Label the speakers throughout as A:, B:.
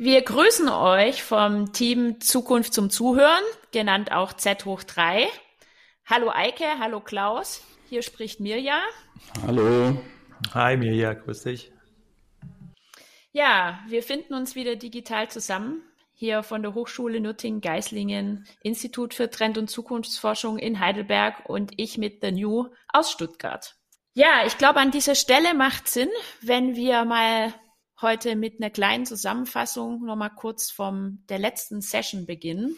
A: Wir grüßen euch vom Team Zukunft zum Zuhören, genannt auch Z hoch 3. Hallo Eike, hallo Klaus, hier spricht Mirja.
B: Hallo.
C: Hi Mirja, grüß dich.
A: Ja, wir finden uns wieder digital zusammen, hier von der Hochschule Nürtingen-Geislingen, Institut für Trend- und Zukunftsforschung in Heidelberg und ich mit The New aus Stuttgart. Ja, ich glaube, an dieser Stelle macht Sinn, wenn wir mal heute mit einer kleinen Zusammenfassung nochmal kurz vom der letzten Session beginnen,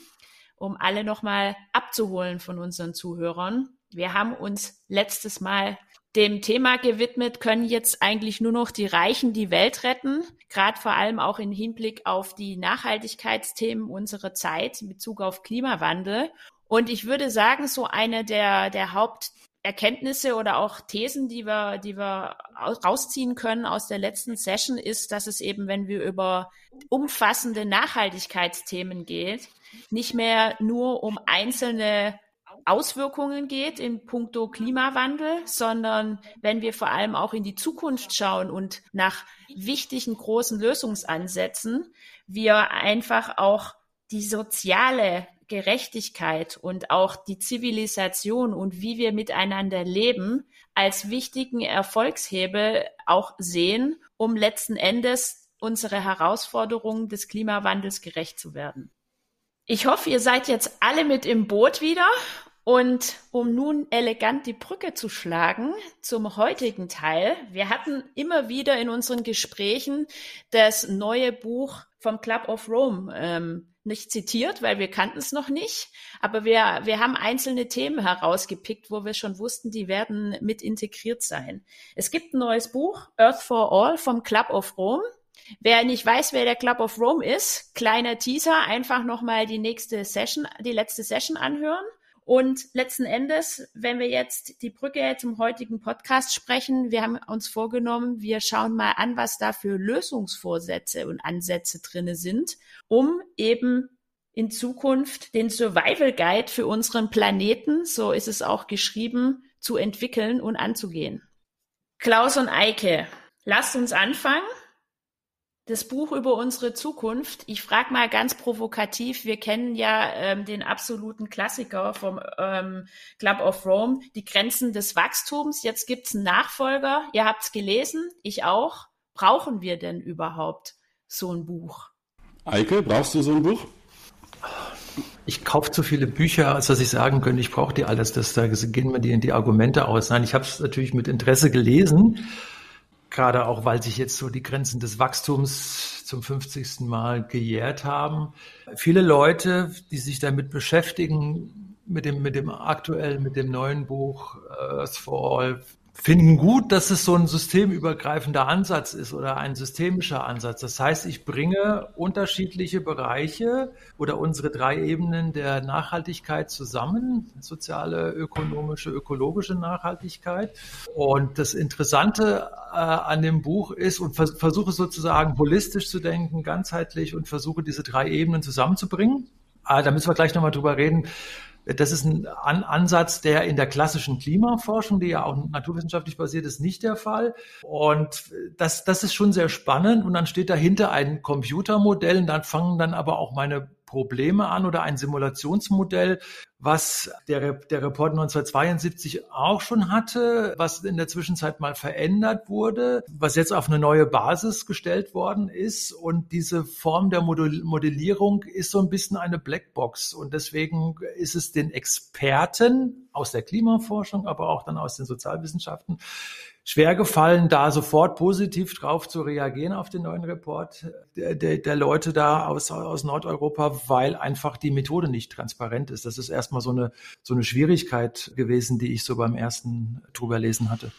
A: um alle nochmal abzuholen von unseren Zuhörern. Wir haben uns letztes Mal dem Thema gewidmet, können jetzt eigentlich nur noch die Reichen die Welt retten, gerade vor allem auch im Hinblick auf die Nachhaltigkeitsthemen unserer Zeit in Bezug auf Klimawandel. Und ich würde sagen, so eine der, der Haupt Erkenntnisse oder auch Thesen, die wir, die wir rausziehen können aus der letzten Session, ist, dass es eben, wenn wir über umfassende Nachhaltigkeitsthemen geht, nicht mehr nur um einzelne Auswirkungen geht in puncto Klimawandel, sondern wenn wir vor allem auch in die Zukunft schauen und nach wichtigen großen Lösungsansätzen, wir einfach auch die soziale Gerechtigkeit und auch die Zivilisation und wie wir miteinander leben als wichtigen Erfolgshebel auch sehen, um letzten Endes unsere Herausforderungen des Klimawandels gerecht zu werden. Ich hoffe, ihr seid jetzt alle mit im Boot wieder und um nun elegant die Brücke zu schlagen zum heutigen Teil, wir hatten immer wieder in unseren Gesprächen das neue Buch vom Club of Rome ähm, nicht zitiert, weil wir kannten es noch nicht. Aber wir, wir haben einzelne Themen herausgepickt, wo wir schon wussten, die werden mit integriert sein. Es gibt ein neues Buch, Earth for All vom Club of Rome. Wer nicht weiß, wer der Club of Rome ist, kleiner Teaser, einfach nochmal die nächste Session, die letzte Session anhören. Und letzten Endes, wenn wir jetzt die Brücke zum heutigen Podcast sprechen, wir haben uns vorgenommen, wir schauen mal an, was da für Lösungsvorsätze und Ansätze drinne sind, um eben in Zukunft den Survival Guide für unseren Planeten, so ist es auch geschrieben, zu entwickeln und anzugehen. Klaus und Eike, lasst uns anfangen das Buch über unsere Zukunft. Ich frage mal ganz provokativ, wir kennen ja ähm, den absoluten Klassiker vom ähm, Club of Rome, die Grenzen des Wachstums. Jetzt gibt's einen Nachfolger. Ihr habt's gelesen, ich auch. Brauchen wir denn überhaupt so ein Buch?
B: Eike, brauchst du so ein Buch?
C: Ich kaufe zu viele Bücher, als dass ich sagen könnte, ich brauche die alles. Das, da gehen mir die, die Argumente aus. Nein, ich habe es natürlich mit Interesse gelesen gerade auch, weil sich jetzt so die Grenzen des Wachstums zum 50. Mal gejährt haben. Viele Leute, die sich damit beschäftigen, mit dem, mit dem aktuellen, mit dem neuen Buch Earth for All, finden gut, dass es so ein systemübergreifender Ansatz ist oder ein systemischer Ansatz. Das heißt, ich bringe unterschiedliche Bereiche oder unsere drei Ebenen der Nachhaltigkeit zusammen, soziale, ökonomische, ökologische Nachhaltigkeit. Und das Interessante äh, an dem Buch ist und vers versuche sozusagen holistisch zu denken, ganzheitlich und versuche diese drei Ebenen zusammenzubringen. Ah, da müssen wir gleich nochmal drüber reden das ist ein An Ansatz, der in der klassischen Klimaforschung, die ja auch naturwissenschaftlich basiert ist, nicht der Fall. Und das, das ist schon sehr spannend. Und dann steht dahinter ein Computermodell und dann fangen dann aber auch meine Probleme an oder ein Simulationsmodell, was der, der Report 1972 auch schon hatte, was in der Zwischenzeit mal verändert wurde, was jetzt auf eine neue Basis gestellt worden ist. Und diese Form der Modellierung ist so ein bisschen eine Blackbox. Und deswegen ist es den Experten aus der Klimaforschung, aber auch dann aus den Sozialwissenschaften schwer gefallen, da sofort positiv drauf zu reagieren auf den neuen Report der, der, der Leute da aus, aus Nordeuropa, weil einfach die Methode nicht transparent ist. Das ist erstmal so eine, so eine Schwierigkeit gewesen, die ich so beim ersten drüber lesen hatte.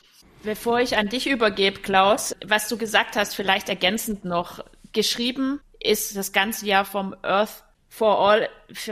A: Bevor ich an dich übergebe, Klaus, was du gesagt hast, vielleicht ergänzend noch. Geschrieben ist das ganze Jahr vom Earth for All,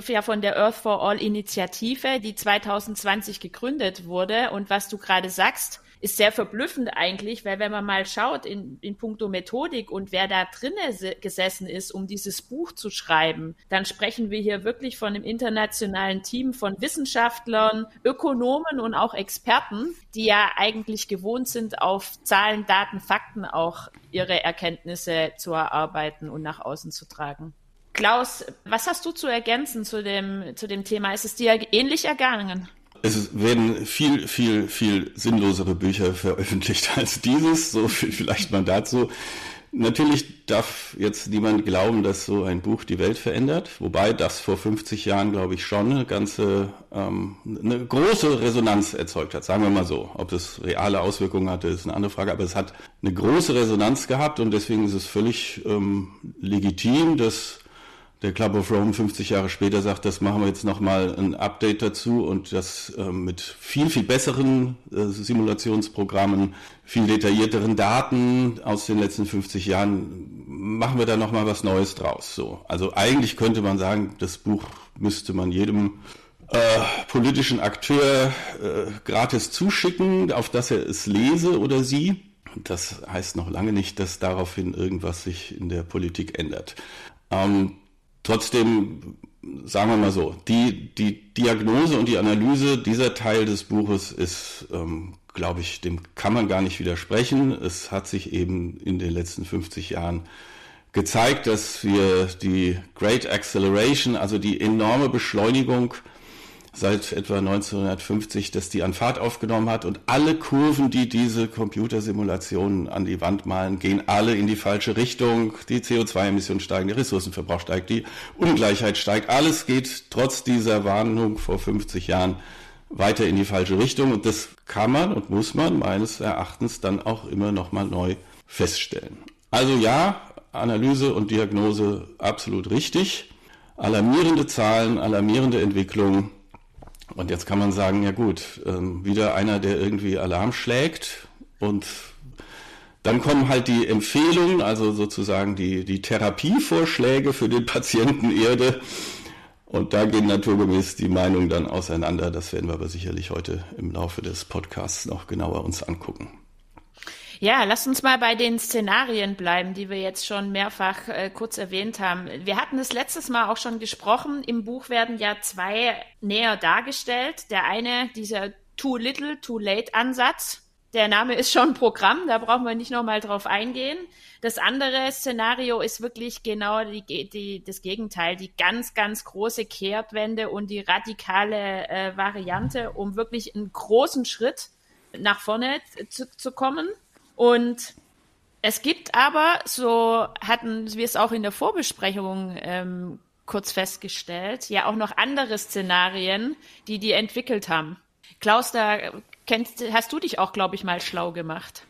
A: ja von der Earth for All Initiative, die 2020 gegründet wurde. Und was du gerade sagst, ist sehr verblüffend eigentlich, weil wenn man mal schaut in, in puncto Methodik und wer da drinnen gesessen ist, um dieses Buch zu schreiben, dann sprechen wir hier wirklich von einem internationalen Team von Wissenschaftlern, Ökonomen und auch Experten, die ja eigentlich gewohnt sind, auf Zahlen, Daten, Fakten auch ihre Erkenntnisse zu erarbeiten und nach außen zu tragen. Klaus, was hast du zu ergänzen zu dem, zu dem Thema? Ist es dir ähnlich ergangen?
B: Es werden viel, viel, viel sinnlosere Bücher veröffentlicht als dieses. So viel vielleicht mal dazu. Natürlich darf jetzt niemand glauben, dass so ein Buch die Welt verändert, wobei das vor 50 Jahren, glaube ich, schon eine ganze, ähm, eine große Resonanz erzeugt hat, sagen wir mal so. Ob es reale Auswirkungen hatte, ist eine andere Frage, aber es hat eine große Resonanz gehabt und deswegen ist es völlig ähm, legitim, dass der Club of Rome 50 Jahre später sagt, das machen wir jetzt nochmal ein Update dazu und das äh, mit viel, viel besseren äh, Simulationsprogrammen, viel detaillierteren Daten aus den letzten 50 Jahren machen wir da nochmal was Neues draus. So. Also eigentlich könnte man sagen, das Buch müsste man jedem äh, politischen Akteur äh, gratis zuschicken, auf dass er es lese oder sie. Das heißt noch lange nicht, dass daraufhin irgendwas sich in der Politik ändert. Ähm, Trotzdem, sagen wir mal so, die, die Diagnose und die Analyse dieser Teil des Buches ist, ähm, glaube ich, dem kann man gar nicht widersprechen. Es hat sich eben in den letzten 50 Jahren gezeigt, dass wir die Great Acceleration, also die enorme Beschleunigung seit etwa 1950, dass die an Fahrt aufgenommen hat und alle Kurven, die diese Computersimulationen an die Wand malen, gehen alle in die falsche Richtung. Die CO2-Emissionen steigen, der Ressourcenverbrauch steigt, die Ungleichheit steigt. Alles geht trotz dieser Warnung vor 50 Jahren weiter in die falsche Richtung und das kann man und muss man meines Erachtens dann auch immer noch mal neu feststellen. Also ja, Analyse und Diagnose absolut richtig. Alarmierende Zahlen, alarmierende Entwicklungen und jetzt kann man sagen, ja gut, ähm, wieder einer, der irgendwie Alarm schlägt und dann kommen halt die Empfehlungen, also sozusagen die, die Therapievorschläge für den Patienten Erde. Und da gehen naturgemäß die Meinungen dann auseinander. Das werden wir aber sicherlich heute im Laufe des Podcasts noch genauer uns angucken.
A: Ja, lass uns mal bei den Szenarien bleiben, die wir jetzt schon mehrfach äh, kurz erwähnt haben. Wir hatten es letztes Mal auch schon gesprochen. Im Buch werden ja zwei näher dargestellt. Der eine, dieser Too Little, Too Late Ansatz. Der Name ist schon Programm, da brauchen wir nicht nochmal drauf eingehen. Das andere Szenario ist wirklich genau die, die, das Gegenteil, die ganz, ganz große Kehrtwende und die radikale äh, Variante, um wirklich einen großen Schritt nach vorne zu, zu kommen. Und es gibt aber, so hatten wir es auch in der Vorbesprechung ähm, kurz festgestellt, ja auch noch andere Szenarien, die die entwickelt haben. Klaus, da kennst, hast du dich auch, glaube ich, mal schlau gemacht.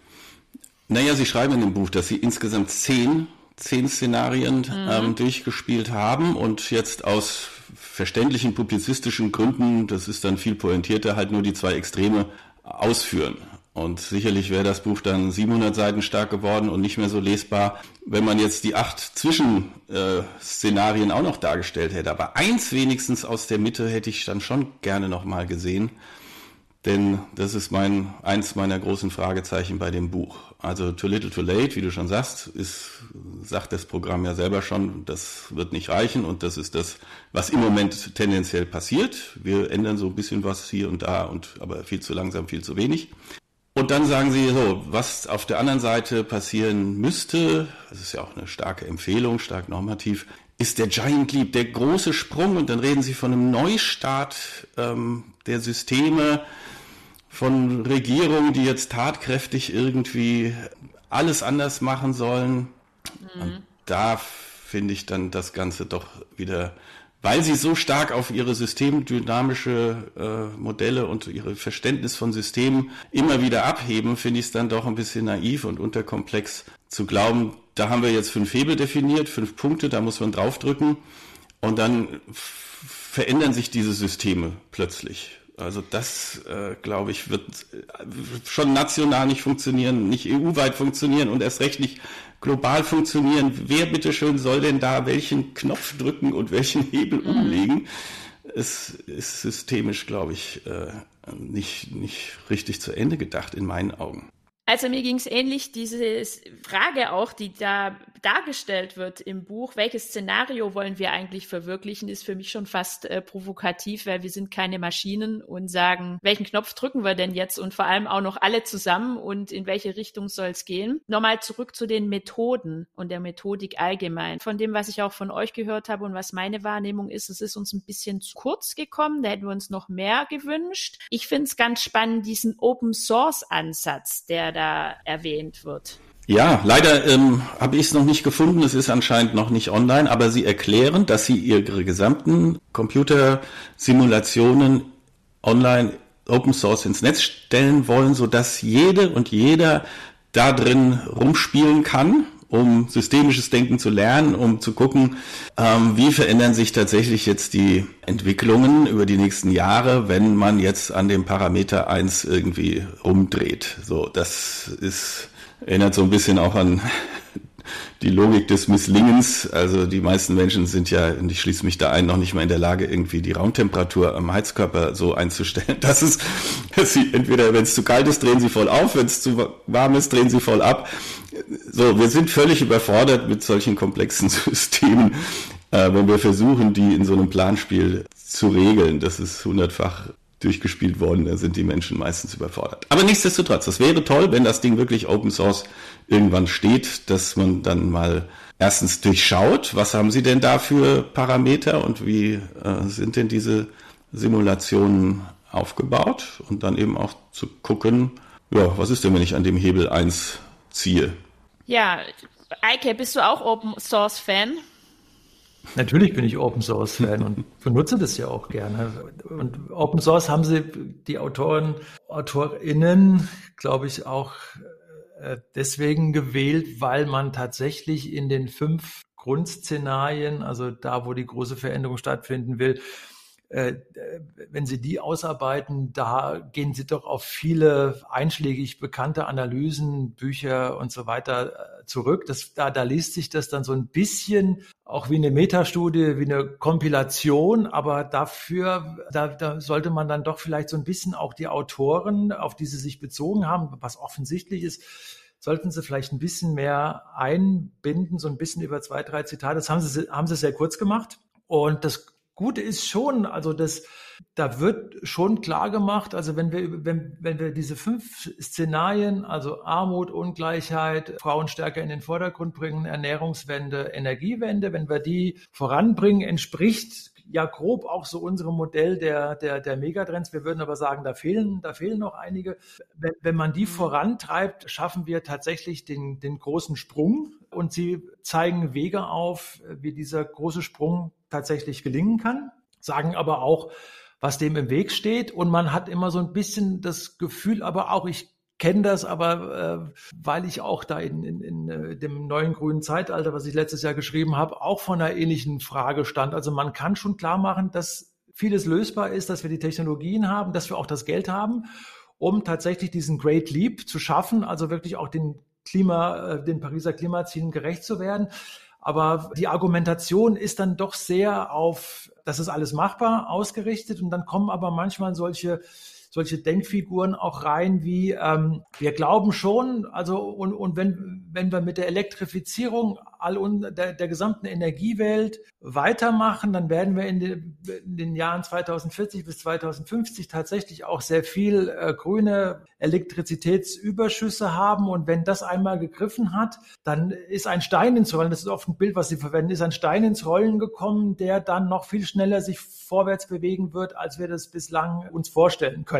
B: Naja, Sie schreiben in dem Buch, dass Sie insgesamt zehn, zehn Szenarien mhm. ähm, durchgespielt haben und jetzt aus verständlichen publizistischen Gründen, das ist dann viel pointierter, halt nur die zwei Extreme ausführen. Und sicherlich wäre das Buch dann 700 Seiten stark geworden und nicht mehr so lesbar, wenn man jetzt die acht Zwischenszenarien auch noch dargestellt hätte. Aber eins wenigstens aus der Mitte hätte ich dann schon gerne nochmal gesehen. Denn das ist mein, eins meiner großen Fragezeichen bei dem Buch. Also Too Little Too Late, wie du schon sagst, ist, sagt das Programm ja selber schon, das wird nicht reichen und das ist das, was im Moment tendenziell passiert. Wir ändern so ein bisschen was hier und da und aber viel zu langsam, viel zu wenig. Und dann sagen sie so, was auf der anderen Seite passieren müsste, das ist ja auch eine starke Empfehlung, stark normativ, ist der Giant Leap, der große Sprung. Und dann reden sie von einem Neustart ähm, der Systeme, von Regierungen, die jetzt tatkräftig irgendwie alles anders machen sollen. Mhm. Und da finde ich dann das Ganze doch wieder weil sie so stark auf ihre systemdynamische äh, Modelle und ihre Verständnis von Systemen immer wieder abheben, finde ich es dann doch ein bisschen naiv und unterkomplex zu glauben, da haben wir jetzt fünf Hebel definiert, fünf Punkte, da muss man draufdrücken und dann verändern sich diese Systeme plötzlich. Also das, äh, glaube ich, wird äh, schon national nicht funktionieren, nicht EU-weit funktionieren und erst recht nicht global funktionieren. Wer bitteschön soll denn da welchen Knopf drücken und welchen Hebel mhm. umlegen? Es ist systemisch, glaube ich, äh, nicht, nicht richtig zu Ende gedacht in meinen Augen.
A: Also mir ging es ähnlich, diese Frage auch, die da dargestellt wird im Buch, welches Szenario wollen wir eigentlich verwirklichen, ist für mich schon fast äh, provokativ, weil wir sind keine Maschinen und sagen, welchen Knopf drücken wir denn jetzt und vor allem auch noch alle zusammen und in welche Richtung soll es gehen. Nochmal zurück zu den Methoden und der Methodik allgemein. Von dem, was ich auch von euch gehört habe und was meine Wahrnehmung ist, es ist uns ein bisschen zu kurz gekommen, da hätten wir uns noch mehr gewünscht. Ich finde es ganz spannend, diesen Open Source Ansatz, der da erwähnt wird.
B: Ja, leider ähm, habe ich es noch nicht gefunden. Es ist anscheinend noch nicht online, aber sie erklären, dass sie ihre gesamten Computersimulationen online Open Source ins Netz stellen wollen, so dass jede und jeder da drin rumspielen kann, um systemisches Denken zu lernen, um zu gucken, ähm, wie verändern sich tatsächlich jetzt die Entwicklungen über die nächsten Jahre, wenn man jetzt an dem Parameter 1 irgendwie rumdreht. So, das ist Erinnert so ein bisschen auch an die Logik des Misslingens. Also die meisten Menschen sind ja, und ich schließe mich da ein, noch nicht mal in der Lage, irgendwie die Raumtemperatur am Heizkörper so einzustellen, dass es, dass sie entweder, wenn es zu kalt ist, drehen sie voll auf, wenn es zu warm ist, drehen sie voll ab. So, wir sind völlig überfordert mit solchen komplexen Systemen, äh, wenn wir versuchen, die in so einem Planspiel zu regeln. Das ist hundertfach durchgespielt worden, da sind die Menschen meistens überfordert. Aber nichtsdestotrotz, das wäre toll, wenn das Ding wirklich Open Source irgendwann steht, dass man dann mal erstens durchschaut, was haben Sie denn da für Parameter und wie äh, sind denn diese Simulationen aufgebaut und dann eben auch zu gucken, ja, was ist denn, wenn ich an dem Hebel 1 ziehe?
A: Ja, Eike, bist du auch Open Source Fan?
C: Natürlich bin ich Open Source Fan und benutze das ja auch gerne. Und Open Source haben sie die Autoren, AutorInnen, glaube ich, auch äh, deswegen gewählt, weil man tatsächlich in den fünf Grundszenarien, also da, wo die große Veränderung stattfinden will, äh, wenn Sie die ausarbeiten, da gehen Sie doch auf viele einschlägig bekannte Analysen, Bücher und so weiter äh, zurück. Das, da, da liest sich das dann so ein bisschen auch wie eine Metastudie, wie eine Kompilation, aber dafür, da, da sollte man dann doch vielleicht so ein bisschen auch die Autoren, auf die sie sich bezogen haben, was offensichtlich ist, sollten Sie vielleicht ein bisschen mehr einbinden, so ein bisschen über zwei, drei Zitate. Das haben Sie, haben Sie sehr kurz gemacht. Und das Gute ist schon, also das, da wird schon klar gemacht, also wenn wir, wenn, wenn wir diese fünf Szenarien, also Armut, Ungleichheit, Frauenstärke in den Vordergrund bringen, Ernährungswende, Energiewende, wenn wir die voranbringen, entspricht ja grob auch so unserem Modell der, der, der Megatrends. Wir würden aber sagen, da fehlen, da fehlen noch einige. Wenn, wenn man die mhm. vorantreibt, schaffen wir tatsächlich den, den großen Sprung und sie zeigen Wege auf, wie dieser große Sprung tatsächlich gelingen kann, sagen aber auch, was dem im Weg steht. Und man hat immer so ein bisschen das Gefühl, aber auch, ich kenne das, aber äh, weil ich auch da in, in, in äh, dem neuen grünen Zeitalter, was ich letztes Jahr geschrieben habe, auch von einer ähnlichen Frage stand. Also man kann schon klar machen, dass vieles lösbar ist, dass wir die Technologien haben, dass wir auch das Geld haben, um tatsächlich diesen Great Leap zu schaffen, also wirklich auch den Klima, äh, den Pariser Klimazielen gerecht zu werden. Aber die Argumentation ist dann doch sehr auf, das ist alles machbar, ausgerichtet. Und dann kommen aber manchmal solche solche Denkfiguren auch rein wie ähm, wir glauben schon, also und, und wenn, wenn wir mit der Elektrifizierung all un, der, der gesamten Energiewelt weitermachen, dann werden wir in, de, in, den Jahren 2040 bis 2050 tatsächlich auch sehr viel äh, grüne Elektrizitätsüberschüsse haben. Und wenn das einmal gegriffen hat, dann ist ein Stein ins Rollen, das ist oft ein Bild, was Sie verwenden, ist ein Stein ins Rollen gekommen, der dann noch viel schneller sich vorwärts bewegen wird, als wir das bislang uns vorstellen können.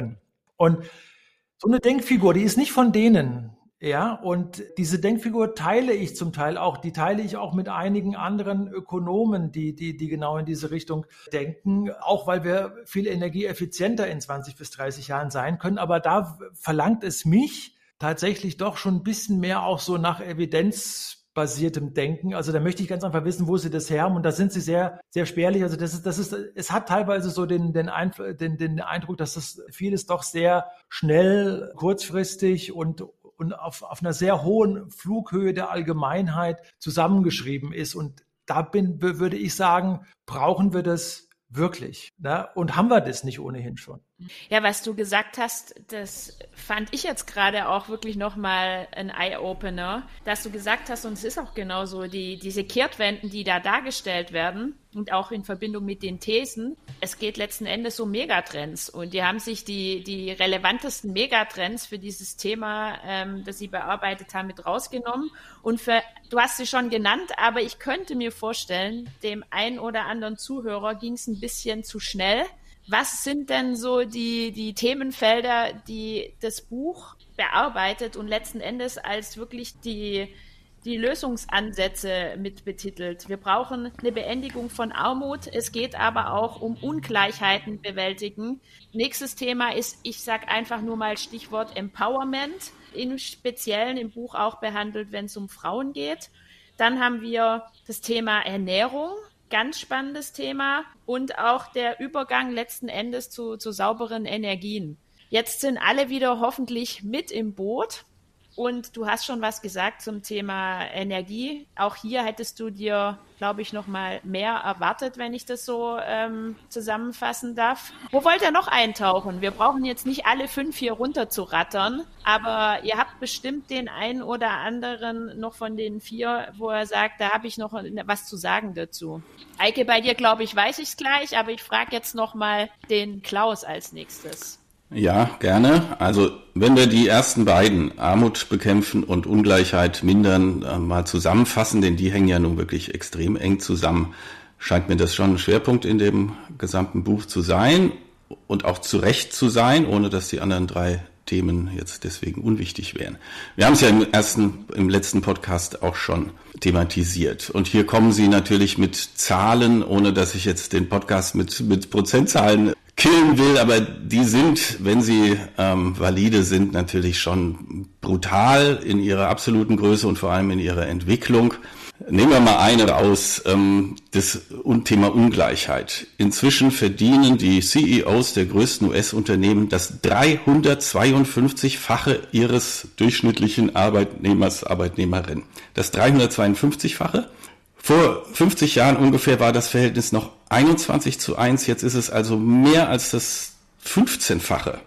C: Und so eine Denkfigur, die ist nicht von denen, ja, und diese Denkfigur teile ich zum Teil auch, die teile ich auch mit einigen anderen Ökonomen, die, die, die genau in diese Richtung denken, auch weil wir viel energieeffizienter in 20 bis 30 Jahren sein können. Aber da verlangt es mich tatsächlich doch schon ein bisschen mehr auch so nach Evidenz basiertem Denken. Also da möchte ich ganz einfach wissen, wo sie das her haben. Und da sind sie sehr, sehr spärlich. Also das ist, das ist, es hat teilweise so den, den, Einf den, den Eindruck, dass das vieles doch sehr schnell, kurzfristig und und auf, auf einer sehr hohen Flughöhe der Allgemeinheit zusammengeschrieben ist. Und da bin, würde ich sagen, brauchen wir das wirklich. Ne? Und haben wir das nicht ohnehin schon?
A: Ja, was du gesagt hast, das fand ich jetzt gerade auch wirklich nochmal ein Eye-Opener, dass du gesagt hast, und es ist auch genauso, die, diese Kehrtwenden, die da dargestellt werden und auch in Verbindung mit den Thesen, es geht letzten Endes um Megatrends. Und die haben sich die, die relevantesten Megatrends für dieses Thema, ähm, das sie bearbeitet haben, mit rausgenommen. Und für, du hast sie schon genannt, aber ich könnte mir vorstellen, dem einen oder anderen Zuhörer ging es ein bisschen zu schnell was sind denn so die, die Themenfelder, die das Buch bearbeitet und letzten Endes als wirklich die, die Lösungsansätze mit betitelt. Wir brauchen eine Beendigung von Armut. Es geht aber auch um Ungleichheiten bewältigen. Nächstes Thema ist, ich sage einfach nur mal Stichwort Empowerment, im Speziellen im Buch auch behandelt, wenn es um Frauen geht. Dann haben wir das Thema Ernährung ganz spannendes Thema und auch der Übergang letzten Endes zu, zu sauberen Energien. Jetzt sind alle wieder hoffentlich mit im Boot. Und du hast schon was gesagt zum Thema Energie. Auch hier hättest du dir, glaube ich, noch mal mehr erwartet, wenn ich das so ähm, zusammenfassen darf. Wo wollt ihr noch eintauchen? Wir brauchen jetzt nicht alle fünf hier runter zu rattern, aber ihr habt bestimmt den einen oder anderen noch von den vier, wo er sagt, da habe ich noch was zu sagen dazu. Eike, bei dir, glaube ich, weiß ich es gleich, aber ich frage jetzt noch mal den Klaus als nächstes.
B: Ja, gerne. Also wenn wir die ersten beiden, Armut bekämpfen und Ungleichheit mindern, äh, mal zusammenfassen, denn die hängen ja nun wirklich extrem eng zusammen, scheint mir das schon ein Schwerpunkt in dem gesamten Buch zu sein und auch zu Recht zu sein, ohne dass die anderen drei Themen jetzt deswegen unwichtig wären. Wir haben es ja im ersten, im letzten Podcast auch schon thematisiert. Und hier kommen Sie natürlich mit Zahlen, ohne dass ich jetzt den Podcast mit, mit Prozentzahlen killen will, aber die sind, wenn sie ähm, valide sind, natürlich schon brutal in ihrer absoluten Größe und vor allem in ihrer Entwicklung. Nehmen wir mal eine raus, ähm, das Thema Ungleichheit. Inzwischen verdienen die CEOs der größten US-Unternehmen das 352-fache ihres durchschnittlichen Arbeitnehmers, Arbeitnehmerin. Das 352-fache. Vor 50 Jahren ungefähr war das Verhältnis noch 21 zu 1, jetzt ist es also mehr als das 15-fache.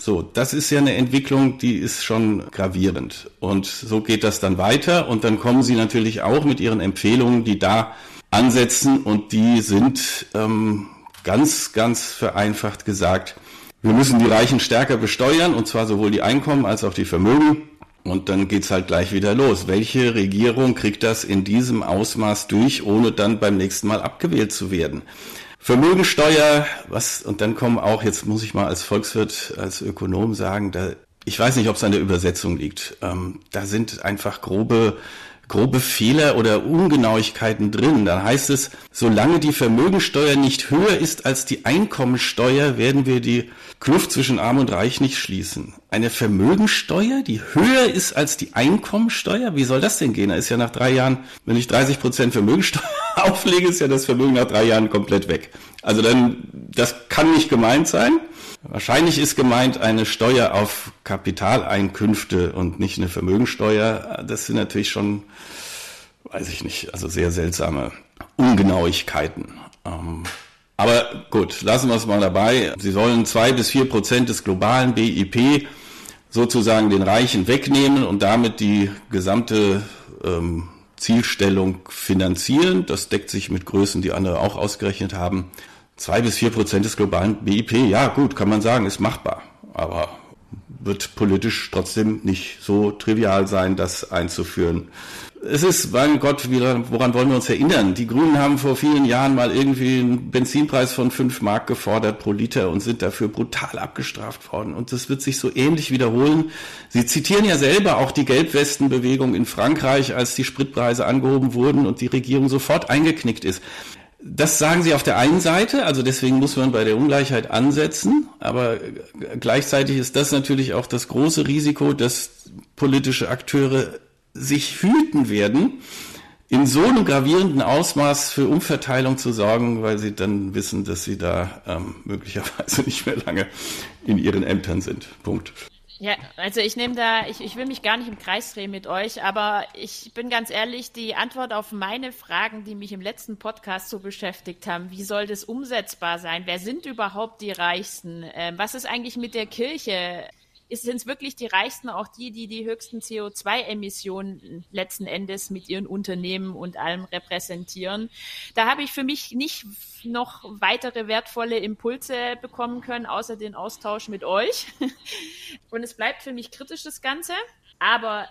B: So, das ist ja eine Entwicklung, die ist schon gravierend. Und so geht das dann weiter. Und dann kommen Sie natürlich auch mit Ihren Empfehlungen, die da ansetzen. Und die sind ähm, ganz, ganz vereinfacht gesagt, wir müssen die Reichen stärker besteuern, und zwar sowohl die Einkommen als auch die Vermögen. Und dann geht's halt gleich wieder los. Welche Regierung kriegt das in diesem Ausmaß durch, ohne dann beim nächsten Mal abgewählt zu werden? Vermögensteuer, was, und dann kommen auch, jetzt muss ich mal als Volkswirt, als Ökonom sagen, da, ich weiß nicht, ob es an der Übersetzung liegt. Ähm, da sind einfach grobe grobe Fehler oder Ungenauigkeiten drin. Da heißt es, solange die Vermögensteuer nicht höher ist als die Einkommensteuer, werden wir die Kluft zwischen Arm und Reich nicht schließen. Eine Vermögensteuer, die höher ist als die Einkommensteuer? Wie soll das denn gehen? Da ist ja nach drei Jahren, wenn ich 30 Prozent Vermögensteuer auflege, ist ja das Vermögen nach drei Jahren komplett weg. Also dann, das kann nicht gemeint sein. Wahrscheinlich ist gemeint eine Steuer auf Kapitaleinkünfte und nicht eine Vermögensteuer. Das sind natürlich schon, weiß ich nicht, also sehr seltsame Ungenauigkeiten. Ähm, aber gut, lassen wir es mal dabei. Sie sollen zwei bis vier Prozent des globalen BIP sozusagen den Reichen wegnehmen und damit die gesamte ähm, Zielstellung finanzieren. Das deckt sich mit Größen, die andere auch ausgerechnet haben. Zwei bis vier Prozent des globalen BIP, ja gut, kann man sagen, ist machbar. Aber wird politisch trotzdem nicht so trivial sein, das einzuführen. Es ist, mein Gott, woran wollen wir uns erinnern? Die Grünen haben vor vielen Jahren mal irgendwie einen Benzinpreis von fünf Mark gefordert pro Liter und sind dafür brutal abgestraft worden. Und das wird sich so ähnlich wiederholen. Sie zitieren ja selber auch die Gelbwestenbewegung in Frankreich, als die Spritpreise angehoben wurden und die Regierung sofort eingeknickt ist. Das sagen Sie auf der einen Seite, also deswegen muss man bei der Ungleichheit ansetzen, aber gleichzeitig ist das natürlich auch das große Risiko, dass politische Akteure sich hüten werden, in so einem gravierenden Ausmaß für Umverteilung zu sorgen, weil sie dann wissen, dass sie da ähm, möglicherweise nicht mehr lange in ihren Ämtern sind. Punkt.
A: Ja, also ich nehme da, ich, ich will mich gar nicht im Kreis drehen mit euch, aber ich bin ganz ehrlich, die Antwort auf meine Fragen, die mich im letzten Podcast so beschäftigt haben, wie soll das umsetzbar sein? Wer sind überhaupt die Reichsten? Ähm, was ist eigentlich mit der Kirche? Sind es wirklich die Reichsten auch die, die die höchsten CO2-Emissionen letzten Endes mit ihren Unternehmen und allem repräsentieren. Da habe ich für mich nicht noch weitere wertvolle Impulse bekommen können, außer den Austausch mit euch. Und es bleibt für mich kritisch das Ganze. Aber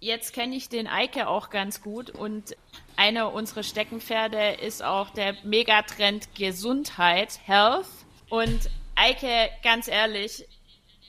A: jetzt kenne ich den Eike auch ganz gut und einer unserer Steckenpferde ist auch der Megatrend Gesundheit, Health. Und Eike, ganz ehrlich,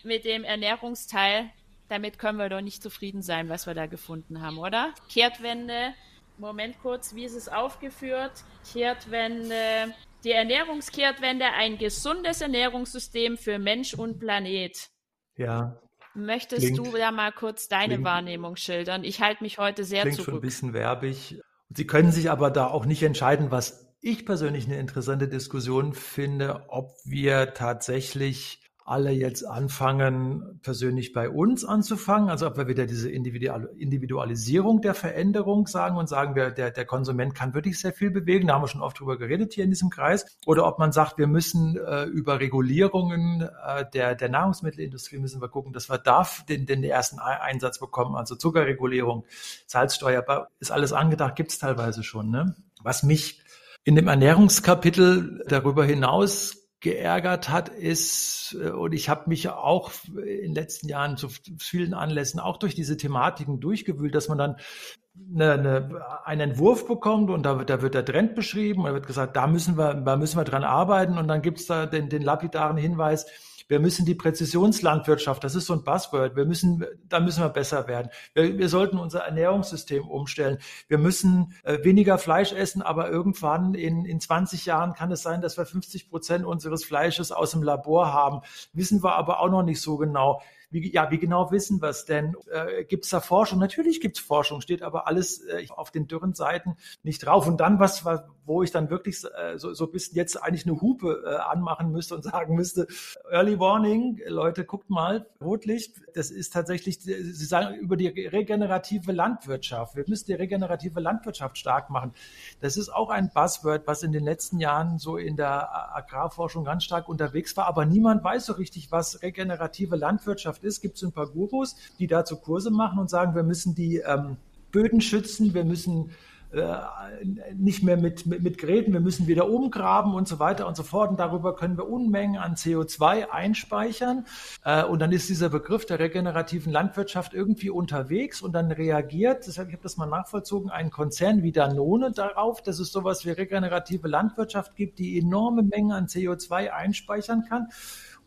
A: mit dem Ernährungsteil, damit können wir doch nicht zufrieden sein, was wir da gefunden haben, oder? Kehrtwende, Moment kurz, wie ist es aufgeführt? Kehrtwende, die Ernährungskehrtwende, ein gesundes Ernährungssystem für Mensch und Planet.
C: Ja.
A: Möchtest klingt, du da mal kurz deine klingt, Wahrnehmung schildern? Ich halte mich heute sehr
C: klingt
A: zurück.
C: Schon ein bisschen werbig. Sie können sich aber da auch nicht entscheiden, was ich persönlich eine interessante Diskussion finde, ob wir tatsächlich alle jetzt anfangen, persönlich bei uns anzufangen, also ob wir wieder diese Individualisierung der Veränderung sagen und sagen, wir, der, der Konsument kann wirklich sehr viel bewegen, da haben wir schon oft drüber geredet hier in diesem Kreis, oder ob man sagt, wir müssen äh, über Regulierungen äh, der, der Nahrungsmittelindustrie müssen wir gucken, dass wir da den, den ersten Einsatz bekommen, also Zuckerregulierung, Salzsteuer, ist alles angedacht, gibt es teilweise schon. Ne? Was mich in dem Ernährungskapitel darüber hinaus geärgert hat, ist, äh, und ich habe mich auch in den letzten Jahren zu vielen Anlässen auch durch diese Thematiken durchgewühlt, dass man dann eine, eine, einen Entwurf bekommt und da wird, da wird der Trend beschrieben und da wird gesagt, da müssen wir, da müssen wir dran arbeiten. Und dann gibt es da den, den lapidaren Hinweis, wir müssen die Präzisionslandwirtschaft, das ist so ein Buzzword, wir müssen, da müssen wir besser werden. Wir, wir sollten unser Ernährungssystem umstellen. Wir müssen äh, weniger Fleisch essen, aber irgendwann in, in 20 Jahren kann es sein, dass wir 50 Prozent unseres Fleisches aus dem Labor haben. Wissen wir aber auch noch nicht so genau. Wie, ja, wie genau wissen wir es denn? Äh, gibt es da Forschung? Natürlich gibt es Forschung, steht aber alles äh, auf den dürren Seiten nicht drauf. Und dann, was, was wo ich dann wirklich äh, so, so bis jetzt eigentlich eine Hupe äh, anmachen müsste und sagen müsste, Early Warning, Leute, guckt mal, Rotlicht, das ist tatsächlich, Sie sagen über die regenerative Landwirtschaft. Wir müssen die regenerative Landwirtschaft stark machen. Das ist auch ein Buzzword, was in den letzten Jahren so in der Agrarforschung ganz stark unterwegs war, aber niemand weiß so richtig, was regenerative Landwirtschaft ist. Gibt es ein paar Gurus, die dazu Kurse machen und sagen, wir müssen die ähm, Böden schützen, wir müssen äh, nicht mehr mit, mit, mit Geräten, wir müssen wieder umgraben und so weiter und so fort. Und darüber können wir Unmengen an CO2 einspeichern. Äh, und dann ist dieser Begriff der regenerativen Landwirtschaft irgendwie unterwegs und dann reagiert, deshalb, ich habe das mal nachvollzogen, ein Konzern wie Danone darauf, dass es sowas wie regenerative Landwirtschaft gibt, die enorme Mengen an CO2 einspeichern kann.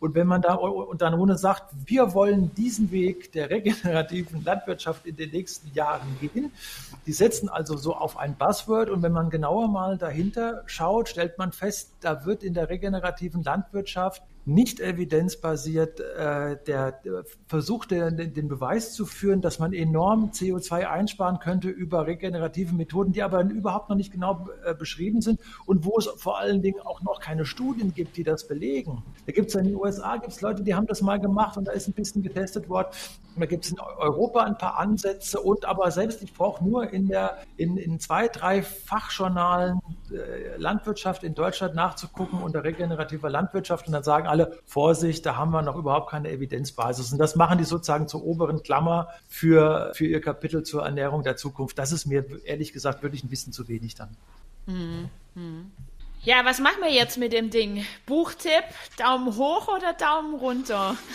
C: Und wenn man da und dann ohne sagt, wir wollen diesen Weg der regenerativen Landwirtschaft in den nächsten Jahren gehen, die setzen also so auf ein Buzzword. Und wenn man genauer mal dahinter schaut, stellt man fest, da wird in der regenerativen Landwirtschaft nicht evidenzbasiert äh, der, der versucht, den, den Beweis zu führen, dass man enorm CO2 einsparen könnte über regenerative Methoden, die aber überhaupt noch nicht genau äh, beschrieben sind und wo es vor allen Dingen auch noch keine Studien gibt, die das belegen. Da gibt es in den USA gibt's Leute, die haben das mal gemacht und da ist ein bisschen getestet worden. Da gibt es in Europa ein paar Ansätze und aber selbst ich brauche nur in der in, in zwei, drei Fachjournalen äh, Landwirtschaft in Deutschland nachzugucken unter regenerativer Landwirtschaft und dann sagen alle, alle, Vorsicht, da haben wir noch überhaupt keine Evidenzbasis. Und das machen die sozusagen zur oberen Klammer für, für ihr Kapitel zur Ernährung der Zukunft. Das ist mir ehrlich gesagt wirklich ein bisschen zu wenig dann.
A: Mhm. Ja, was machen wir jetzt mit dem Ding? Buchtipp, Daumen hoch oder Daumen runter?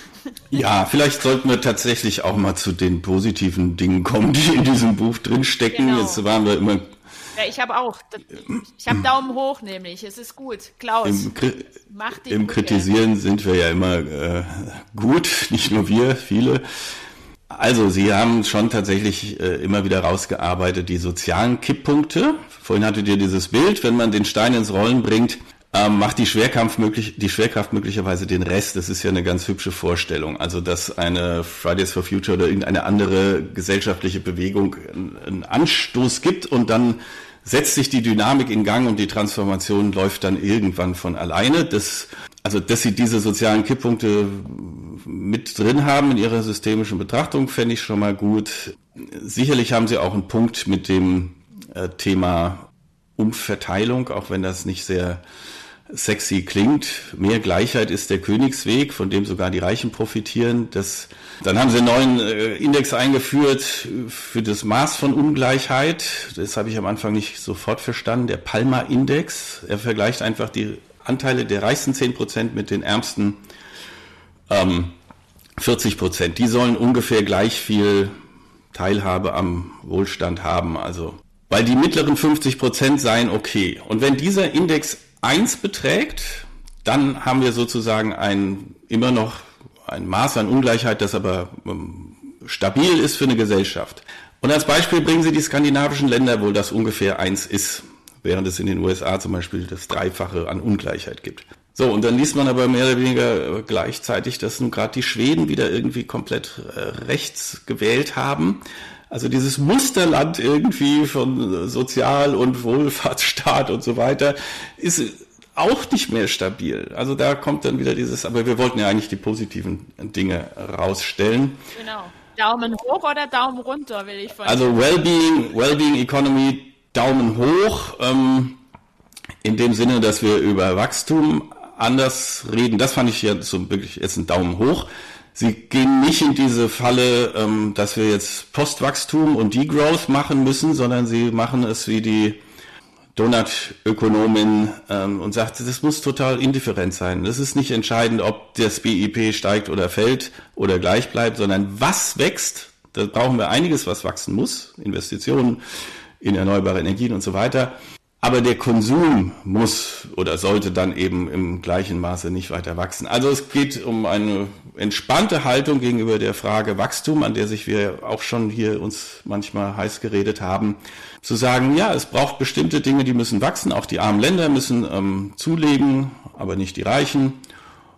B: Ja, vielleicht sollten wir tatsächlich auch mal zu den positiven Dingen kommen, die in diesem Buch drinstecken. Genau. Jetzt waren wir immer
A: ja, ich habe auch. Ich habe Daumen hoch nämlich. Es ist gut. Klaus,
B: Im, Kri Im Kritisieren sind wir ja immer äh, gut, nicht nur wir, viele. Also, Sie haben schon tatsächlich äh, immer wieder rausgearbeitet, die sozialen Kipppunkte. Vorhin hattet ihr dieses Bild, wenn man den Stein ins Rollen bringt, ähm, macht die Schwerkraft, möglich, die Schwerkraft möglicherweise den Rest. Das ist ja eine ganz hübsche Vorstellung. Also, dass eine Fridays for Future oder irgendeine andere gesellschaftliche Bewegung einen Anstoß gibt und dann setzt sich die Dynamik in Gang und die Transformation läuft dann irgendwann von alleine. Das, also, dass sie diese sozialen Kipppunkte mit drin haben in ihrer systemischen Betrachtung, fände ich schon mal gut. Sicherlich haben sie auch einen Punkt mit dem äh, Thema Umverteilung, auch wenn das nicht sehr sexy klingt. Mehr Gleichheit ist der Königsweg, von dem sogar die Reichen profitieren. Das, dann haben sie einen neuen äh, Index eingeführt für das Maß von Ungleichheit. Das habe ich am Anfang nicht sofort verstanden. Der Palma-Index. Er vergleicht einfach die Anteile der reichsten 10 Prozent mit den ärmsten ähm, 40 Prozent. Die sollen ungefähr gleich viel Teilhabe am Wohlstand haben. Also, weil die mittleren 50 Prozent seien okay. Und wenn dieser Index 1 beträgt, dann haben wir sozusagen ein, immer noch ein Maß an Ungleichheit, das aber ähm, stabil ist für eine Gesellschaft. Und als Beispiel bringen Sie die skandinavischen Länder, wo das ungefähr 1 ist, während es in den USA zum Beispiel das Dreifache an Ungleichheit gibt. So, und dann liest man aber mehr oder weniger gleichzeitig, dass nun gerade die Schweden wieder irgendwie komplett äh, rechts gewählt haben. Also dieses Musterland irgendwie von Sozial- und Wohlfahrtsstaat und so weiter ist auch nicht mehr stabil. Also da kommt dann wieder dieses, aber wir wollten ja eigentlich die positiven Dinge rausstellen.
A: Genau. Daumen hoch oder Daumen runter, will ich von
B: Also Wellbeing, Wellbeing Economy, Daumen hoch, ähm, in dem Sinne, dass wir über Wachstum anders reden. Das fand ich ja so wirklich jetzt ein Daumen hoch. Sie gehen nicht in diese Falle, ähm, dass wir jetzt Postwachstum und Degrowth machen müssen, sondern sie machen es wie die Donut-Ökonomin ähm, und sagt, das muss total indifferent sein. Es ist nicht entscheidend, ob das BIP steigt oder fällt oder gleich bleibt, sondern was wächst. Da brauchen wir einiges, was wachsen muss. Investitionen in erneuerbare Energien und so weiter. Aber der Konsum muss oder sollte dann eben im gleichen Maße nicht weiter wachsen. Also es geht um eine entspannte Haltung gegenüber der Frage Wachstum, an der sich wir auch schon hier uns manchmal heiß geredet haben, zu sagen, ja, es braucht bestimmte Dinge, die müssen wachsen. Auch die armen Länder müssen ähm, zulegen, aber nicht die Reichen.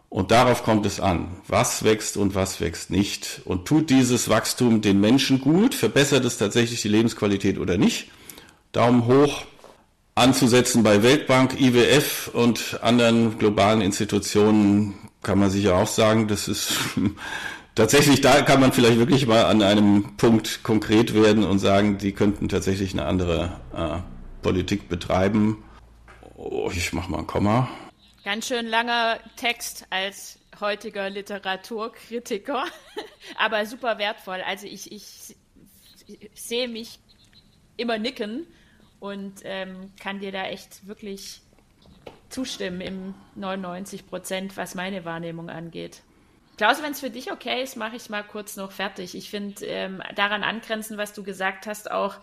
B: Und darauf kommt es an. Was wächst und was wächst nicht? Und tut dieses Wachstum den Menschen gut? Verbessert es tatsächlich die Lebensqualität oder nicht? Daumen hoch anzusetzen bei Weltbank, IWF und anderen globalen Institutionen kann man sicher auch sagen, das ist tatsächlich, da kann man vielleicht wirklich mal an einem Punkt konkret werden und sagen, die könnten tatsächlich eine andere äh, Politik betreiben. Oh, ich mach mal ein Komma.
A: Ganz schön langer Text als heutiger Literaturkritiker, aber super wertvoll. Also ich, ich, ich sehe mich immer nicken und ähm, kann dir da echt wirklich zustimmen im 99 Prozent, was meine Wahrnehmung angeht. Klaus, wenn es für dich okay ist, mache ich es mal kurz noch fertig. Ich finde ähm, daran angrenzen, was du gesagt hast, auch,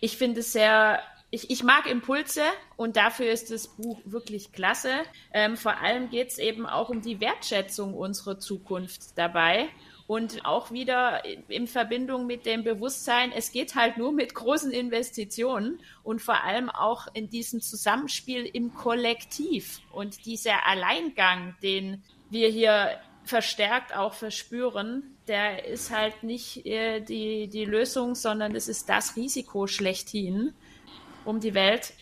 A: ich finde es sehr, ich, ich mag Impulse und dafür ist das Buch wirklich klasse. Ähm, vor allem geht es eben auch um die Wertschätzung unserer Zukunft dabei und auch wieder in Verbindung mit dem Bewusstsein, es geht halt nur mit großen Investitionen und vor allem auch in diesem Zusammenspiel im Kollektiv. Und dieser Alleingang, den wir hier verstärkt auch verspüren, der ist halt nicht äh, die, die Lösung, sondern es ist das Risiko schlechthin, um die Welt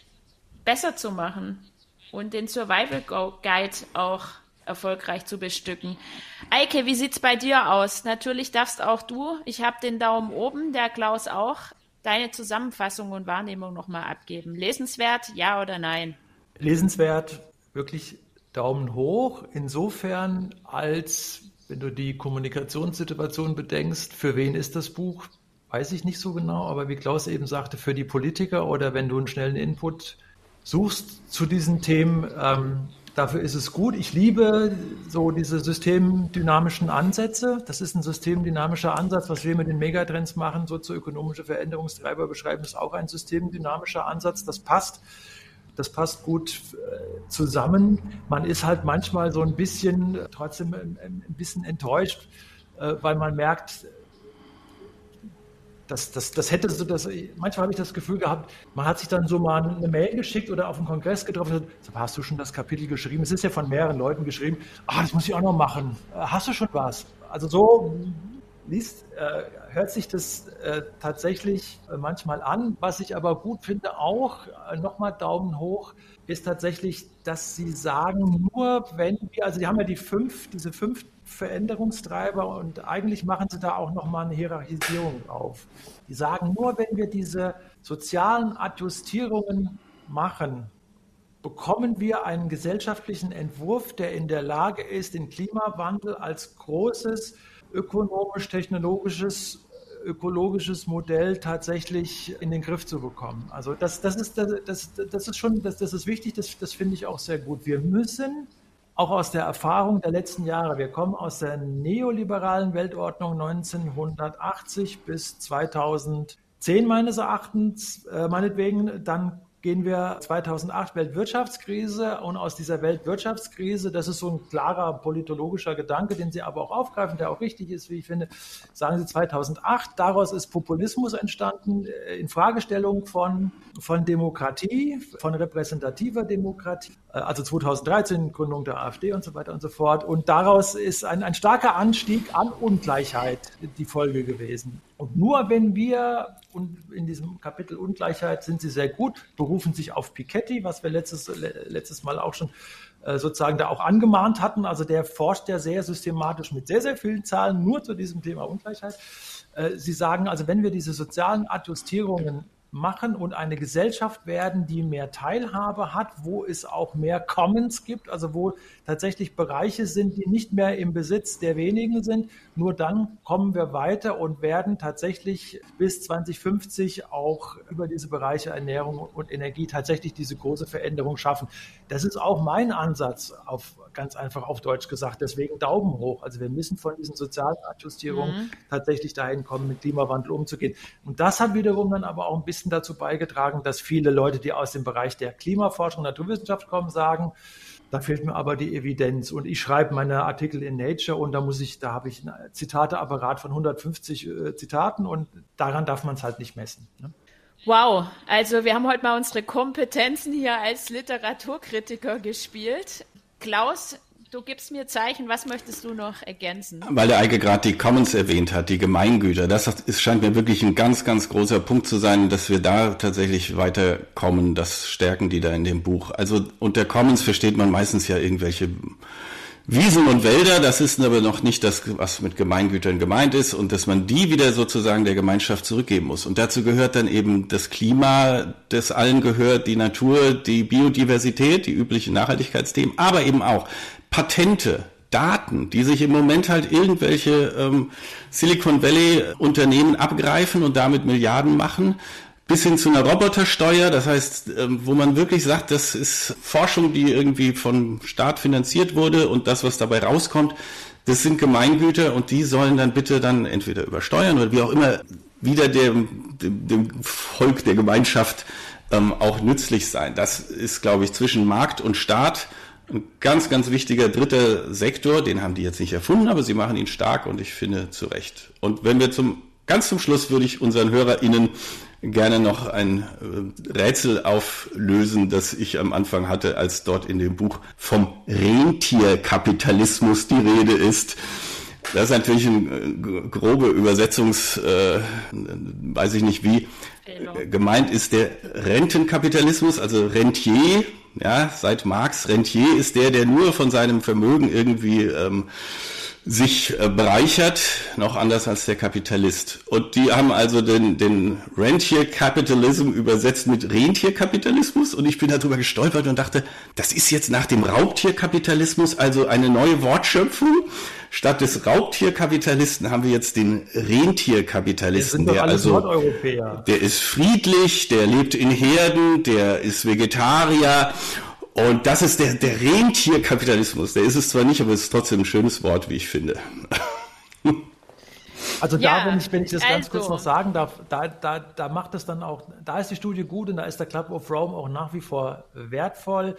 A: besser zu machen und den Survival Guide auch erfolgreich zu bestücken. Eike, wie sieht's bei dir aus? Natürlich darfst auch du, ich habe den Daumen oben, der Klaus auch, deine Zusammenfassung und Wahrnehmung nochmal abgeben. Lesenswert, ja oder nein?
C: Lesenswert, wirklich Daumen hoch. Insofern, als wenn du die Kommunikationssituation bedenkst, für wen ist das Buch? Weiß ich nicht so genau, aber wie Klaus eben sagte, für die Politiker oder wenn du einen schnellen Input suchst zu diesen Themen, ähm, Dafür ist es gut. Ich liebe so diese systemdynamischen Ansätze. Das ist ein systemdynamischer Ansatz, was wir mit den Megatrends machen. Sozioökonomische Veränderungstreiber beschreiben, ist auch ein systemdynamischer Ansatz. Das passt. Das passt gut äh, zusammen. Man ist halt manchmal so ein bisschen, trotzdem ein bisschen enttäuscht, äh, weil man merkt, das, das, das hätte so, das, manchmal habe ich das Gefühl gehabt, man hat sich dann so mal eine Mail geschickt oder auf dem Kongress getroffen und gesagt, hast du schon das Kapitel geschrieben? Es ist ja von mehreren Leuten geschrieben, ah, das muss ich auch noch machen. Äh, hast du schon was? Also so liest, äh, hört sich das äh, tatsächlich äh, manchmal an. Was ich aber gut finde auch, äh, nochmal Daumen hoch, ist tatsächlich, dass sie sagen, nur wenn wir, also die haben ja die fünf, diese fünf Veränderungstreiber und eigentlich machen sie da auch nochmal eine Hierarchisierung auf. Die sagen, nur wenn wir diese sozialen Adjustierungen machen, bekommen wir einen gesellschaftlichen Entwurf, der in der Lage ist, den Klimawandel als großes ökonomisch-technologisches ökologisches Modell tatsächlich in den Griff zu bekommen. Also das, das, ist, das, das ist schon, das, das ist wichtig, das, das finde ich auch sehr gut. Wir müssen auch aus der Erfahrung der letzten Jahre, wir kommen aus der neoliberalen Weltordnung 1980 bis 2010 meines Erachtens, äh, meinetwegen, dann gehen wir 2008 Weltwirtschaftskrise und aus dieser Weltwirtschaftskrise, das ist so ein klarer politologischer Gedanke, den Sie aber auch aufgreifen, der auch richtig ist, wie ich finde, sagen Sie 2008, daraus ist Populismus entstanden, äh, in Fragestellung von, von Demokratie, von repräsentativer Demokratie, äh, also 2013 Gründung der AfD und so weiter und so fort. Und daraus ist ein, ein starker Anstieg an Ungleichheit die Folge gewesen. Und nur wenn wir, und in diesem Kapitel Ungleichheit sind Sie sehr gut, berufen sich auf Piketty, was wir letztes, letztes Mal auch schon äh, sozusagen da auch angemahnt hatten. Also der forscht ja sehr systematisch mit sehr, sehr vielen Zahlen nur zu diesem Thema Ungleichheit. Äh, Sie sagen also, wenn wir diese sozialen Adjustierungen machen und eine Gesellschaft werden, die mehr Teilhabe hat, wo es auch mehr Commons gibt, also wo tatsächlich Bereiche sind, die nicht mehr im Besitz der wenigen sind. Nur dann kommen wir weiter und werden tatsächlich bis 2050 auch über diese Bereiche Ernährung und Energie tatsächlich diese große Veränderung schaffen. Das ist auch mein Ansatz auf ganz einfach auf Deutsch gesagt. Deswegen Daumen hoch. Also wir müssen von diesen sozialen Adjustierungen mhm. tatsächlich dahin kommen, mit Klimawandel umzugehen. Und das hat wiederum dann aber auch ein bisschen dazu beigetragen, dass viele Leute, die aus dem Bereich der Klimaforschung, Naturwissenschaft kommen, sagen, da fehlt mir aber die Evidenz. Und ich schreibe meine Artikel in Nature und da muss ich, da habe ich ein Zitateapparat von 150 äh, Zitaten und daran darf man es halt nicht messen. Ne?
A: Wow, also wir haben heute mal unsere Kompetenzen hier als Literaturkritiker gespielt. Klaus, du gibst mir Zeichen, was möchtest du noch ergänzen?
B: Weil der Eike gerade die Commons erwähnt hat, die Gemeingüter. Das ist, scheint mir wirklich ein ganz, ganz großer Punkt zu sein, dass wir da tatsächlich weiterkommen. Das stärken die da in dem Buch. Also unter Commons versteht man meistens ja irgendwelche Wiesen und Wälder, das ist aber noch nicht das, was mit Gemeingütern gemeint ist und dass man die wieder sozusagen der Gemeinschaft zurückgeben muss. Und dazu gehört dann eben das Klima, das allen gehört, die Natur, die Biodiversität, die üblichen Nachhaltigkeitsthemen, aber eben auch Patente, Daten, die sich im Moment halt irgendwelche ähm, Silicon Valley Unternehmen abgreifen und damit Milliarden machen bis hin zu einer Robotersteuer, das heißt, ähm, wo man wirklich sagt, das ist Forschung, die irgendwie vom Staat finanziert wurde und das, was dabei rauskommt, das sind Gemeingüter und die sollen dann bitte dann entweder übersteuern oder wie auch immer wieder dem, dem, dem Volk der Gemeinschaft ähm, auch nützlich sein. Das ist, glaube ich, zwischen Markt und Staat ein ganz, ganz wichtiger dritter Sektor. Den haben die jetzt nicht erfunden, aber sie machen ihn stark und ich finde zu Recht. Und wenn wir zum ganz zum Schluss würde ich unseren HörerInnen gerne noch ein äh, Rätsel auflösen, das ich am Anfang hatte, als dort in dem Buch vom Rentierkapitalismus die Rede ist. Das ist natürlich eine grobe Übersetzungs, äh, weiß ich nicht wie. Gemeint ist der Rentenkapitalismus, also Rentier, ja, seit Marx Rentier ist der, der nur von seinem Vermögen irgendwie ähm, sich äh, bereichert, noch anders als der Kapitalist. Und die haben also den, den Rentier Capitalism übersetzt mit Rentierkapitalismus und ich bin darüber gestolpert und dachte, das ist jetzt nach dem Raubtierkapitalismus also eine neue Wortschöpfung. Statt des Raubtierkapitalisten haben wir jetzt den Rentierkapitalisten, der also, der ist friedlich, der lebt in Herden, der ist Vegetarier und das ist der, der Rentierkapitalismus. Der ist es zwar nicht, aber es ist trotzdem ein schönes Wort, wie ich finde.
C: Also da, ja, wenn, ich, wenn ich das ganz also. kurz noch sagen darf, da, da, da macht es dann auch, da ist die Studie gut und da ist der Club of Rome auch nach wie vor wertvoll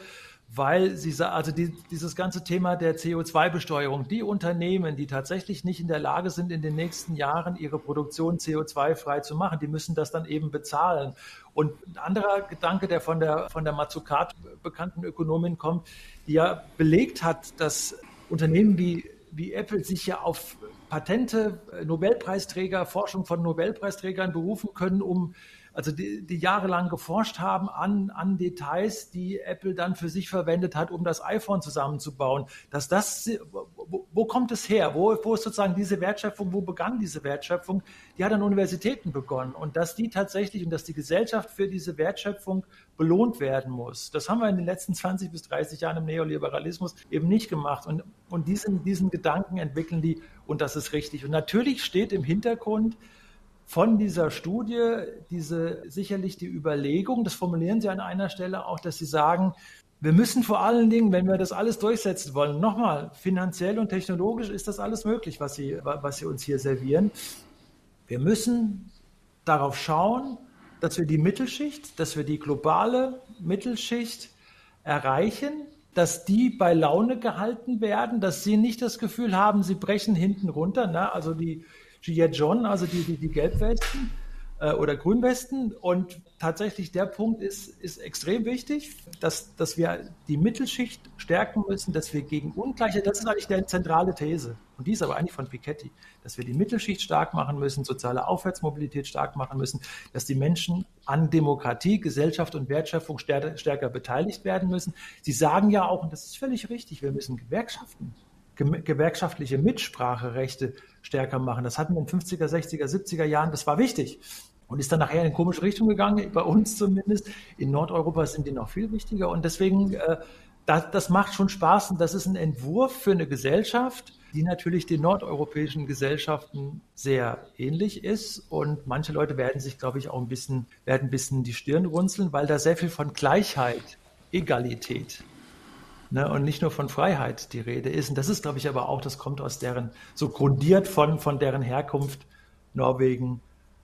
C: weil sie also die, dieses ganze Thema der CO2-Besteuerung, die Unternehmen, die tatsächlich nicht in der Lage sind, in den nächsten Jahren ihre Produktion CO2-frei zu machen, die müssen das dann eben bezahlen. Und ein anderer Gedanke, der von der von der Mazzucato bekannten Ökonomin kommt, die ja belegt hat, dass Unternehmen wie wie Apple sich ja auf Patente, Nobelpreisträger, Forschung von Nobelpreisträgern berufen können, um also die, die jahrelang geforscht haben an, an Details, die Apple dann für sich verwendet hat, um das iPhone zusammenzubauen. Dass das, wo, wo kommt es her? Wo, wo ist sozusagen diese Wertschöpfung? Wo begann diese Wertschöpfung? Die hat an Universitäten begonnen und dass die tatsächlich und dass die Gesellschaft für diese Wertschöpfung belohnt werden muss. Das haben wir in den letzten 20 bis 30 Jahren im Neoliberalismus eben nicht gemacht. Und, und diesen, diesen Gedanken entwickeln die und das ist richtig. Und natürlich steht im Hintergrund, von dieser Studie diese sicherlich die Überlegung, das formulieren Sie an einer Stelle auch, dass Sie sagen, wir müssen vor allen Dingen, wenn wir das alles durchsetzen wollen, nochmal, finanziell und technologisch ist das alles möglich, was Sie, was Sie uns hier servieren. Wir müssen darauf schauen, dass wir die Mittelschicht, dass wir die globale Mittelschicht erreichen, dass die bei Laune gehalten werden, dass sie nicht das Gefühl haben, sie brechen hinten runter. Ne? Also die, G.I. John, also die, die, die Gelbwesten äh, oder Grünwesten. Und tatsächlich der Punkt ist, ist extrem wichtig, dass, dass wir die Mittelschicht stärken müssen, dass wir gegen Ungleichheit, das ist eigentlich die zentrale These. Und die ist aber eigentlich von Piketty, dass wir die Mittelschicht stark machen müssen, soziale Aufwärtsmobilität stark machen müssen, dass die Menschen an Demokratie, Gesellschaft und Wertschöpfung stärker, stärker beteiligt werden müssen. Sie sagen ja auch, und das ist völlig richtig, wir müssen Gewerkschaften gewerkschaftliche Mitspracherechte stärker machen. Das hatten wir in den 50er, 60er, 70er Jahren, das war wichtig. Und ist dann nachher in komische Richtung gegangen, bei uns zumindest. In Nordeuropa sind die noch viel wichtiger. Und deswegen, äh, das, das macht schon Spaß. Und das ist ein Entwurf für eine Gesellschaft, die natürlich den nordeuropäischen Gesellschaften sehr ähnlich ist. Und manche Leute werden sich, glaube ich, auch ein bisschen, werden ein bisschen die Stirn runzeln, weil da sehr viel von Gleichheit, Egalität ne, und nicht nur von Freiheit die Rede ist. Und das ist, glaube ich, aber auch, das kommt aus deren, so grundiert von, von deren Herkunft Norwegen,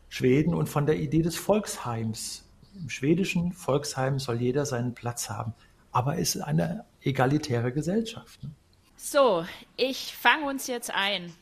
C: Schweden und von der Idee des Volksheims. Im schwedischen Volksheim soll jeder seinen Platz haben, aber es ist eine egalitäre Gesellschaft. Ne?
A: So, ich fange uns jetzt ein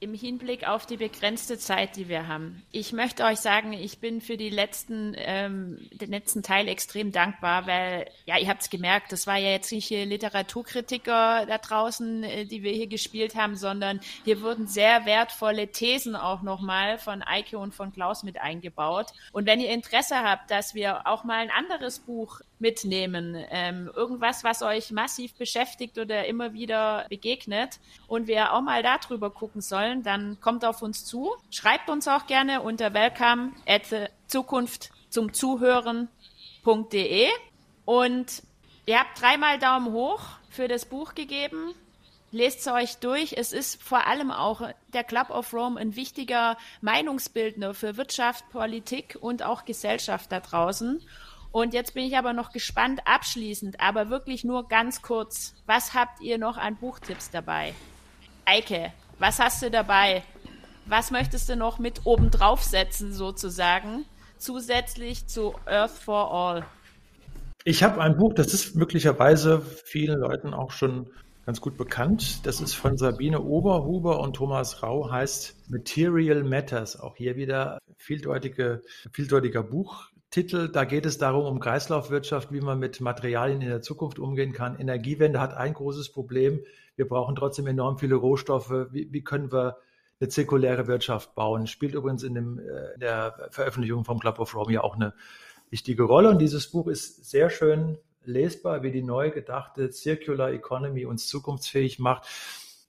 A: im Hinblick auf die begrenzte Zeit, die wir haben. Ich möchte euch sagen, ich bin für die letzten, ähm, den letzten Teil extrem dankbar, weil, ja, ihr habt es gemerkt, das war ja jetzt nicht hier Literaturkritiker da draußen, äh, die wir hier gespielt haben, sondern hier wurden sehr wertvolle Thesen auch nochmal von Eike und von Klaus mit eingebaut. Und wenn ihr Interesse habt, dass wir auch mal ein anderes Buch mitnehmen, ähm, irgendwas, was euch massiv beschäftigt oder immer wieder begegnet und wir auch mal darüber gucken sollen, wollen, dann kommt auf uns zu. Schreibt uns auch gerne unter welcome at Zukunft zum Zuhören.de. Und ihr habt dreimal Daumen hoch für das Buch gegeben. Lest es euch durch. Es ist vor allem auch der Club of Rome ein wichtiger Meinungsbildner für Wirtschaft, Politik und auch Gesellschaft da draußen. Und jetzt bin ich aber noch gespannt, abschließend, aber wirklich nur ganz kurz. Was habt ihr noch an Buchtipps dabei? Eike, was hast du dabei? Was möchtest du noch mit oben draufsetzen, sozusagen, zusätzlich zu Earth for All?
C: Ich habe ein Buch, das ist möglicherweise vielen Leuten auch schon ganz gut bekannt. Das ist von Sabine Oberhuber und Thomas Rau, heißt Material Matters. Auch hier wieder vieldeutige, vieldeutiger Buchtitel. Da geht es darum, um Kreislaufwirtschaft, wie man mit Materialien in der Zukunft umgehen kann. Energiewende hat ein großes Problem wir brauchen trotzdem enorm viele Rohstoffe. Wie, wie können wir eine zirkuläre Wirtschaft bauen? Spielt übrigens in, dem, äh, in der Veröffentlichung vom Club of Rome ja auch eine wichtige Rolle. Und dieses Buch ist sehr schön lesbar, wie die neu gedachte Circular Economy uns zukunftsfähig macht.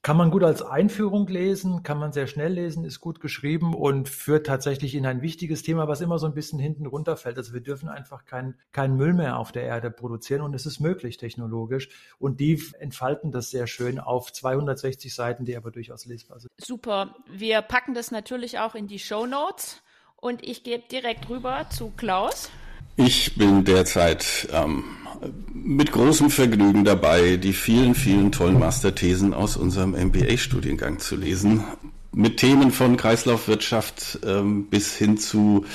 C: Kann man gut als Einführung lesen, kann man sehr schnell lesen, ist gut geschrieben und führt tatsächlich in ein wichtiges Thema, was immer so ein bisschen hinten runterfällt. Also wir dürfen einfach keinen kein Müll mehr auf der Erde produzieren und es ist möglich technologisch. Und die entfalten das sehr schön auf 260 Seiten, die aber durchaus lesbar sind.
A: Super. Wir packen das natürlich auch in die Show Notes und ich gebe direkt rüber zu Klaus.
B: Ich bin derzeit ähm, mit großem Vergnügen dabei, die vielen, vielen tollen Masterthesen aus unserem MBA-Studiengang zu lesen. Mit Themen von Kreislaufwirtschaft ähm, bis hin zu,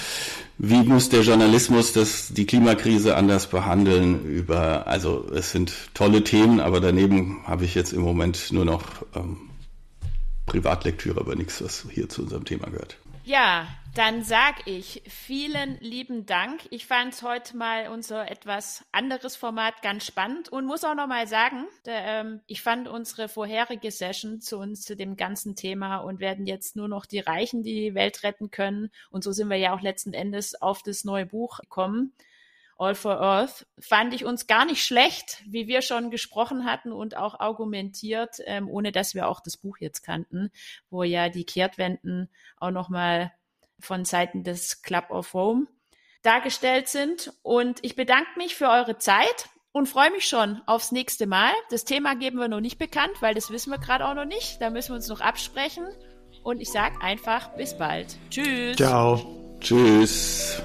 B: wie muss der Journalismus das, die Klimakrise anders behandeln, über, also es sind tolle Themen, aber daneben habe ich jetzt im Moment nur noch ähm, Privatlektüre, aber nichts, was hier zu unserem Thema gehört.
A: Ja, Dann sag ich vielen lieben Dank. Ich fand heute mal unser etwas anderes Format ganz spannend und muss auch noch mal sagen, der, ähm, ich fand unsere vorherige Session zu uns zu dem ganzen Thema und werden jetzt nur noch die Reichen die Welt retten können. Und so sind wir ja auch letzten Endes auf das neue Buch gekommen. All for Earth, fand ich uns gar nicht schlecht, wie wir schon gesprochen hatten und auch argumentiert, ähm, ohne dass wir auch das Buch jetzt kannten, wo ja die Kehrtwenden auch nochmal von Seiten des Club of Rome dargestellt sind. Und ich bedanke mich für eure Zeit und freue mich schon aufs nächste Mal. Das Thema geben wir noch nicht bekannt, weil das wissen wir gerade auch noch nicht. Da müssen wir uns noch absprechen. Und ich sage einfach bis bald. Tschüss.
C: Ciao.
B: Tschüss.